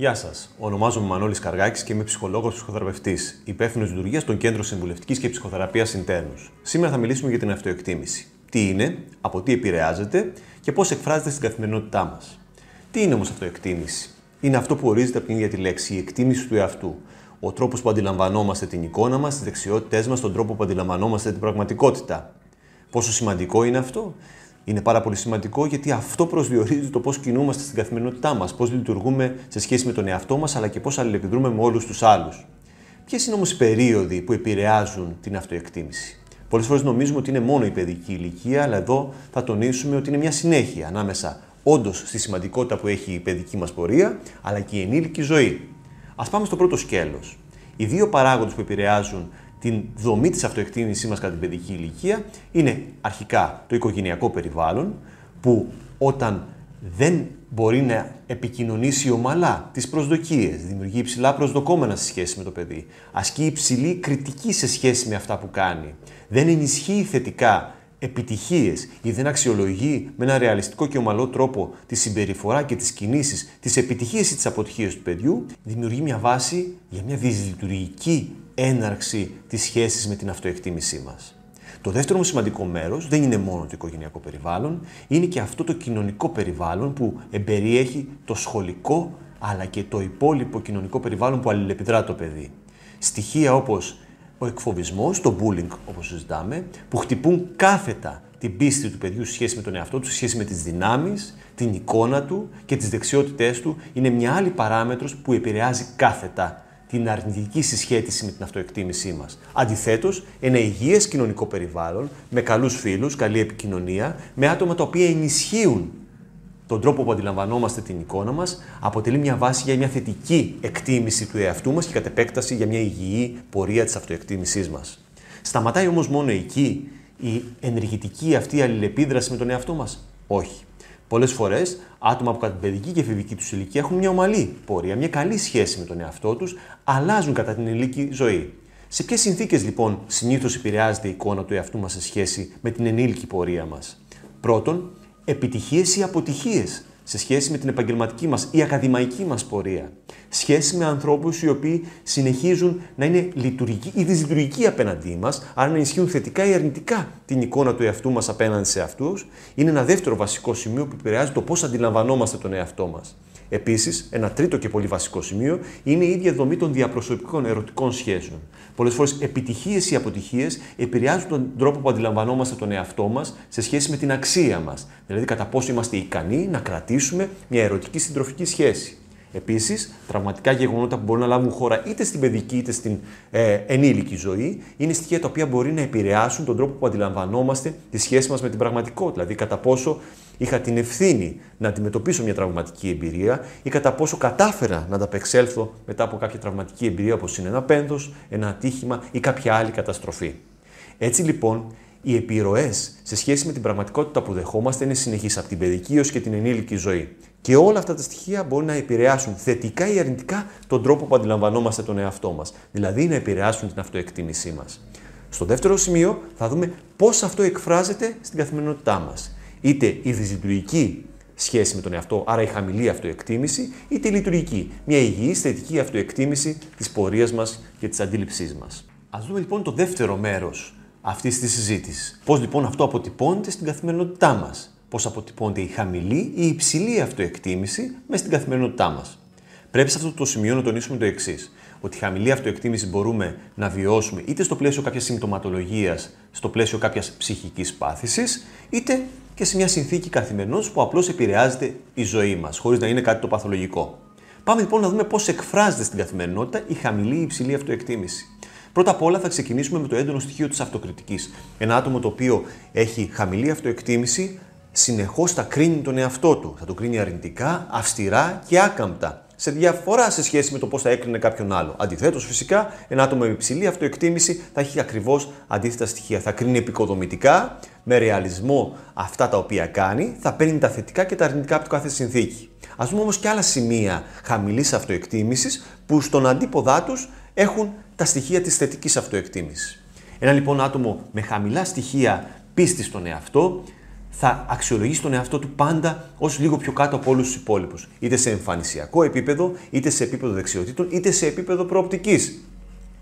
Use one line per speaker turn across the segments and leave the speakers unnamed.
Γεια σας. Ονομάζομαι Μανώλης Καργάκης και είμαι ψυχολόγος ψυχοθεραπευτής, υπεύθυνος λειτουργίας των Κέντρων Συμβουλευτικής και Ψυχοθεραπείας Συντέρνους. Σήμερα θα μιλήσουμε για την αυτοεκτίμηση. Τι είναι, από τι επηρεάζεται και πώς εκφράζεται στην καθημερινότητά μας. Τι είναι όμως αυτοεκτίμηση, Είναι αυτό που ορίζεται από την ίδια τη λέξη, η εκτίμηση του εαυτού. Ο τρόπος που αντιλαμβανόμαστε την εικόνα μας, τις δεξιότητές μας, τον τρόπο που αντιλαμβανόμαστε την πραγματικότητα. Πόσο σημαντικό είναι αυτό, είναι πάρα πολύ σημαντικό γιατί αυτό προσδιορίζει το πώς κινούμαστε στην καθημερινότητά μας, πώς λειτουργούμε σε σχέση με τον εαυτό μας αλλά και πώς αλληλεπιδρούμε με όλους τους άλλους. Ποιες είναι όμως οι περίοδοι που επηρεάζουν την αυτοεκτίμηση; Πολλές φορές νομίζουμε ότι είναι μόνο η παιδική ηλικία, αλλά εδώ θα τονίσουμε ότι είναι μια συνέχεια ανάμεσα όντως στη σημαντικότητα που έχει η παιδική μας πορεία, αλλά και η ενήλικη ζωή. Α πάμε στο πρώτο σκέλος. Οι δύο παράγοντες που επηρεάζουν την δομή της αυτοεκτίμησής μας κατά την παιδική ηλικία είναι αρχικά το οικογενειακό περιβάλλον που όταν δεν μπορεί να επικοινωνήσει ομαλά τις προσδοκίες, δημιουργεί υψηλά προσδοκόμενα σε σχέση με το παιδί, ασκεί υψηλή κριτική σε σχέση με αυτά που κάνει, δεν ενισχύει θετικά επιτυχίες ή δεν αξιολογεί με ένα ρεαλιστικό και ομαλό τρόπο τη συμπεριφορά και τις κινήσεις, τις επιτυχίες ή τις αποτυχίες του παιδιού, δημιουργεί μια βάση για μια δυσλειτουργική έναρξη της σχέσης με την αυτοεκτίμησή μας. Το δεύτερο μου σημαντικό μέρος δεν είναι μόνο το οικογενειακό περιβάλλον, είναι και αυτό το κοινωνικό περιβάλλον που εμπεριέχει το σχολικό αλλά και το υπόλοιπο κοινωνικό περιβάλλον που αλληλεπιδρά το παιδί. Στοιχεία όπως ο εκφοβισμός, το bullying όπως συζητάμε, που χτυπούν κάθετα την πίστη του παιδιού σε σχέση με τον εαυτό του, σε σχέση με τις δυνάμεις, την εικόνα του και τις δεξιότητές του, είναι μια άλλη παράμετρος που επηρεάζει κάθετα την αρνητική συσχέτιση με την αυτοεκτίμησή μας. Αντιθέτως, ένα υγιές κοινωνικό περιβάλλον, με καλούς φίλους, καλή επικοινωνία, με άτομα τα οποία ενισχύουν τον τρόπο που αντιλαμβανόμαστε την εικόνα μας, αποτελεί μια βάση για μια θετική εκτίμηση του εαυτού μας και κατ' επέκταση για μια υγιή πορεία της αυτοεκτίμησής μας. Σταματάει όμως μόνο εκεί η ενεργητική αυτή αλληλεπίδραση με τον εαυτό μας; Όχι. Πολλές φορές άτομα που κατά την παιδική και εφηβική τους ηλικία έχουν μια ομαλή πορεία, μια καλή σχέση με τον εαυτό τους, αλλάζουν κατά την ηλίκη ζωή. Σε ποιες συνθήκες λοιπόν συνήθως επηρεάζεται η εικόνα του εαυτού μας σε σχέση με την ενήλικη πορεία μας; Πρώτον, επιτυχίες ή αποτυχίες σε σχέση με την επαγγελματική μας ή ακαδημαϊκή μας πορεία. Σχέση με ανθρώπους οι οποίοι συνεχίζουν να είναι λειτουργικοί ή δυσλειτουργικοί απέναντί μας, άρα να ισχύουν θετικά ή αρνητικά την εικόνα του εαυτού μας απέναντι σε αυτούς, είναι ένα δεύτερο βασικό σημείο που επηρεάζει το πώς αντιλαμβανόμαστε τον εαυτό μας. Επίσης, ένα τρίτο και πολύ βασικό σημείο είναι η ίδια δομή των διαπροσωπικών ερωτικών σχέσεων. Πολλές φορές επιτυχίες ή αποτυχίες επηρεάζουν τον τρόπο που αντιλαμβανόμαστε τον εαυτό μας σε σχέση με την αξία μας. Δηλαδή, κατά πόσο είμαστε ικανοί να κρατήσουμε μια ερωτική συντροφική σχέση. Επίσης, τραυματικά γεγονότα που μπορούν να λάβουν χώρα είτε στην παιδική είτε στην ε, ενήλικη ζωή είναι στοιχεία τα οποία μπορεί να επηρεάσουν τον τρόπο που αντιλαμβανόμαστε τη σχέση μας με την πραγματικότητα. Δηλαδή, κατά πόσο είχα την ευθύνη να αντιμετωπίσω μια τραυματική εμπειρία ή κατά πόσο κατάφερα να ανταπεξέλθω μετά από κάποια τραυματική εμπειρία όπως είναι ένα πένθο, ένα ατύχημα ή κάποια άλλη καταστροφή. Έτσι λοιπόν, οι επιρροές σε σχέση με την πραγματικότητα που δεχόμαστε είναι συνεχείς από την παιδική έω και την ενήλικη ζωή. Και όλα αυτά τα στοιχεία μπορεί να επηρεάσουν θετικά ή αρνητικά τον τρόπο που αντιλαμβανόμαστε τον εαυτό μας. Δηλαδή να επηρεάσουν την αυτοεκτίμησή μας. Στο δεύτερο σημείο θα δούμε πώς αυτό εκφράζεται στην καθημερινότητά μας. Είτε η δυσλειτουργική σχέση με τον εαυτό, άρα η χαμηλή αυτοεκτίμηση, είτε η λειτουργική, μια υγιής θετική αυτοεκτίμηση της πορείας μας και της αντίληψής μας. Α δούμε λοιπόν το δεύτερο μέρος αυτής της συζήτησης. Πώς λοιπόν αυτό αποτυπώνεται στην καθημερινότητά μας; Πώς αποτυπώνεται η χαμηλή ή η υψηλή αυτοεκτίμηση μέσα στην καθημερινότητά μας; Πρέπει σε αυτό το σημείο να τονίσουμε το εξής: Ότι η χαμηλή αυτοεκτίμηση μπορούμε να βιώσουμε είτε στο πλαίσιο κάποιας συμπτωματολογίας, στο πλαίσιο κάποιας ψυχικής πάθησης, είτε και σε μια συνθήκη καθημερινό που απλώς επηρεάζεται η ζωή μας, χωρίς να είναι κάτι το παθολογικό. Πάμε λοιπόν να δούμε πώς εκφράζεται στην καθημερινότητα η χαμηλή ή υψηλή αυτοεκτίμηση. Πρώτα απ' όλα θα ξεκινήσουμε με το έντονο στοιχείο της αυτοκριτικής. Ένα άτομο το οποίο έχει χαμηλή αυτοεκτίμηση συνεχώς θα κρίνει τον εαυτό του. Θα το κρίνει αρνητικά, αυστηρά και άκαμπτα. Σε διαφορά σε σχέση με το πώς θα έκρινε κάποιον άλλο. Αντιθέτως, φυσικά, ένα άτομο με υψηλή αυτοεκτίμηση θα έχει ακριβώς αντίθετα στοιχεία. Θα κρίνει επικοδομητικά, με ρεαλισμό αυτά τα οποία κάνει, θα παίρνει τα θετικά και τα αρνητικά από το κάθε συνθήκη. Α δούμε όμως και άλλα σημεία χαμηλής αυτοεκτίμησης που στον αντίποδά τους έχουν τα στοιχεία της θετικής αυτοεκτίμησης. Ένα λοιπόν άτομο με χαμηλά στοιχεία πίστης στον εαυτό θα αξιολογήσει τον εαυτό του πάντα ως λίγο πιο κάτω από όλους τους υπόλοιπους. Είτε σε εμφανισιακό επίπεδο, είτε σε επίπεδο δεξιοτήτων, είτε σε επίπεδο προοπτικής.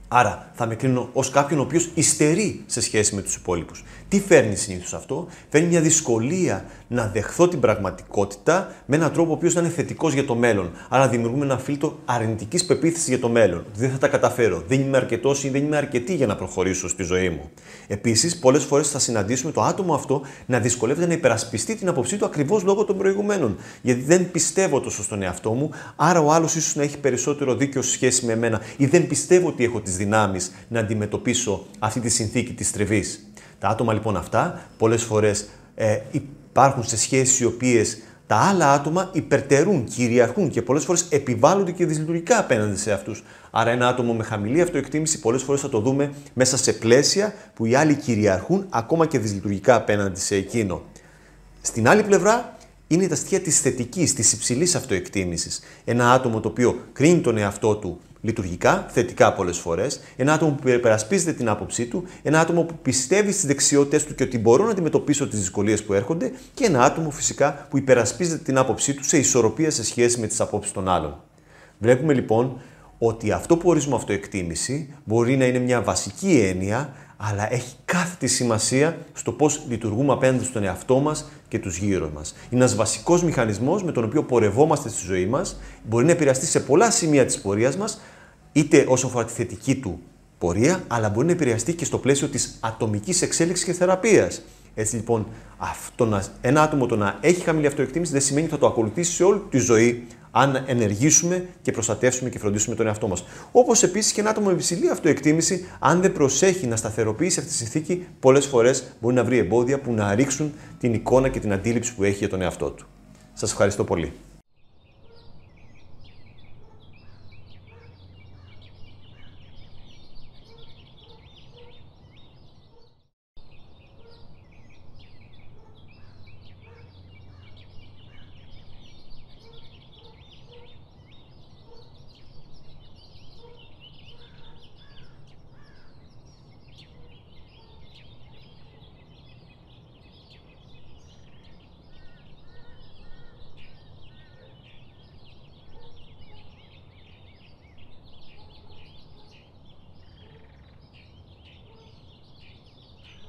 Άρα θα με κρίνω ως κάποιον ο οποίος υστερεί σε σχέση με τους υπόλοιπους. Τι φέρνει συνήθως αυτό, φέρνει μια δυσκολία να δεχθώ την πραγματικότητα με έναν τρόπο ο οποίος θα είναι θετικός για το μέλλον. Άρα δημιουργούμε ένα φίλτρο αρνητικής πεποίθησης για το μέλλον. Δεν θα τα καταφέρω. Δεν είμαι αρκετός ή δεν είμαι αρκετή για να προχωρήσω στη ζωή μου. Επίσης, πολλές φορές θα συναντήσουμε το άτομο αυτό να δυσκολεύεται να υπερασπιστεί την άποψή του ακριβώς λόγω των προηγουμένων. Γιατί δεν πιστεύω τόσο στον εαυτό μου, άρα ο άλλος ίσως να έχει περισσότερο δίκιο σε σχέση με εμένα ή δεν πιστεύω ότι έχω τις δυνάμεις να αντιμετωπίσω αυτή τη συνθήκη της τριβής. Τα άτομα λοιπόν αυτά πολλές φορές ε, υπάρχουν σε σχέσεις οι οποίες τα άλλα άτομα υπερτερούν, κυριαρχούν και πολλές φορές επιβάλλονται και δυσλειτουργικά απέναντι σε αυτούς. Άρα, ένα άτομο με χαμηλή αυτοεκτίμηση πολλές φορές θα το δούμε μέσα σε πλαίσια που οι άλλοι κυριαρχούν ακόμα και δυσλειτουργικά απέναντι σε εκείνο. Στην άλλη πλευρά, είναι τα στοιχεία της θετικής, της υψηλής αυτοεκτίμησης. Ένα άτομο το οποίο κρίνει τον εαυτό του λειτουργικά, θετικά πολλές φορές, ένα άτομο που υπερασπίζεται την άποψή του, ένα άτομο που πιστεύει στις δεξιότητες του και ότι μπορώ να αντιμετωπίσω τις δυσκολίες που έρχονται και ένα άτομο φυσικά που υπερασπίζεται την άποψή του σε ισορροπία σε σχέση με τις απόψεις των άλλων. Βλέπουμε λοιπόν ότι αυτό που ορίζουμε αυτοεκτίμηση μπορεί να είναι μια βασική έννοια, αλλά έχει κάθε τη σημασία στο πώς λειτουργούμε απέναντι στον εαυτό μας και τους γύρω μας. Είναι ένας βασικός μηχανισμός με τον οποίο πορευόμαστε στη ζωή μας, μπορεί να επηρεαστεί σε πολλά σημεία της πορείας μας, είτε όσο αφορά τη θετική του πορεία, αλλά μπορεί να επηρεαστεί και στο πλαίσιο της ατομικής εξέλιξης και θεραπείας. Έτσι λοιπόν, αυτό να, ένα άτομο το να έχει χαμηλή αυτοεκτίμηση δεν σημαίνει ότι θα το ακολουθήσει σε όλη τη ζωή αν ενεργήσουμε και προστατεύσουμε και φροντίσουμε τον εαυτό μας. Όπως επίσης και ένα άτομο με υψηλή αυτοεκτίμηση, αν δεν προσέχει να σταθεροποιήσει αυτή τη συνθήκη, πολλές φορές μπορεί να βρει εμπόδια που να ρίξουν την εικόνα και την αντίληψη που έχει για τον εαυτό του. Σας ευχαριστώ πολύ.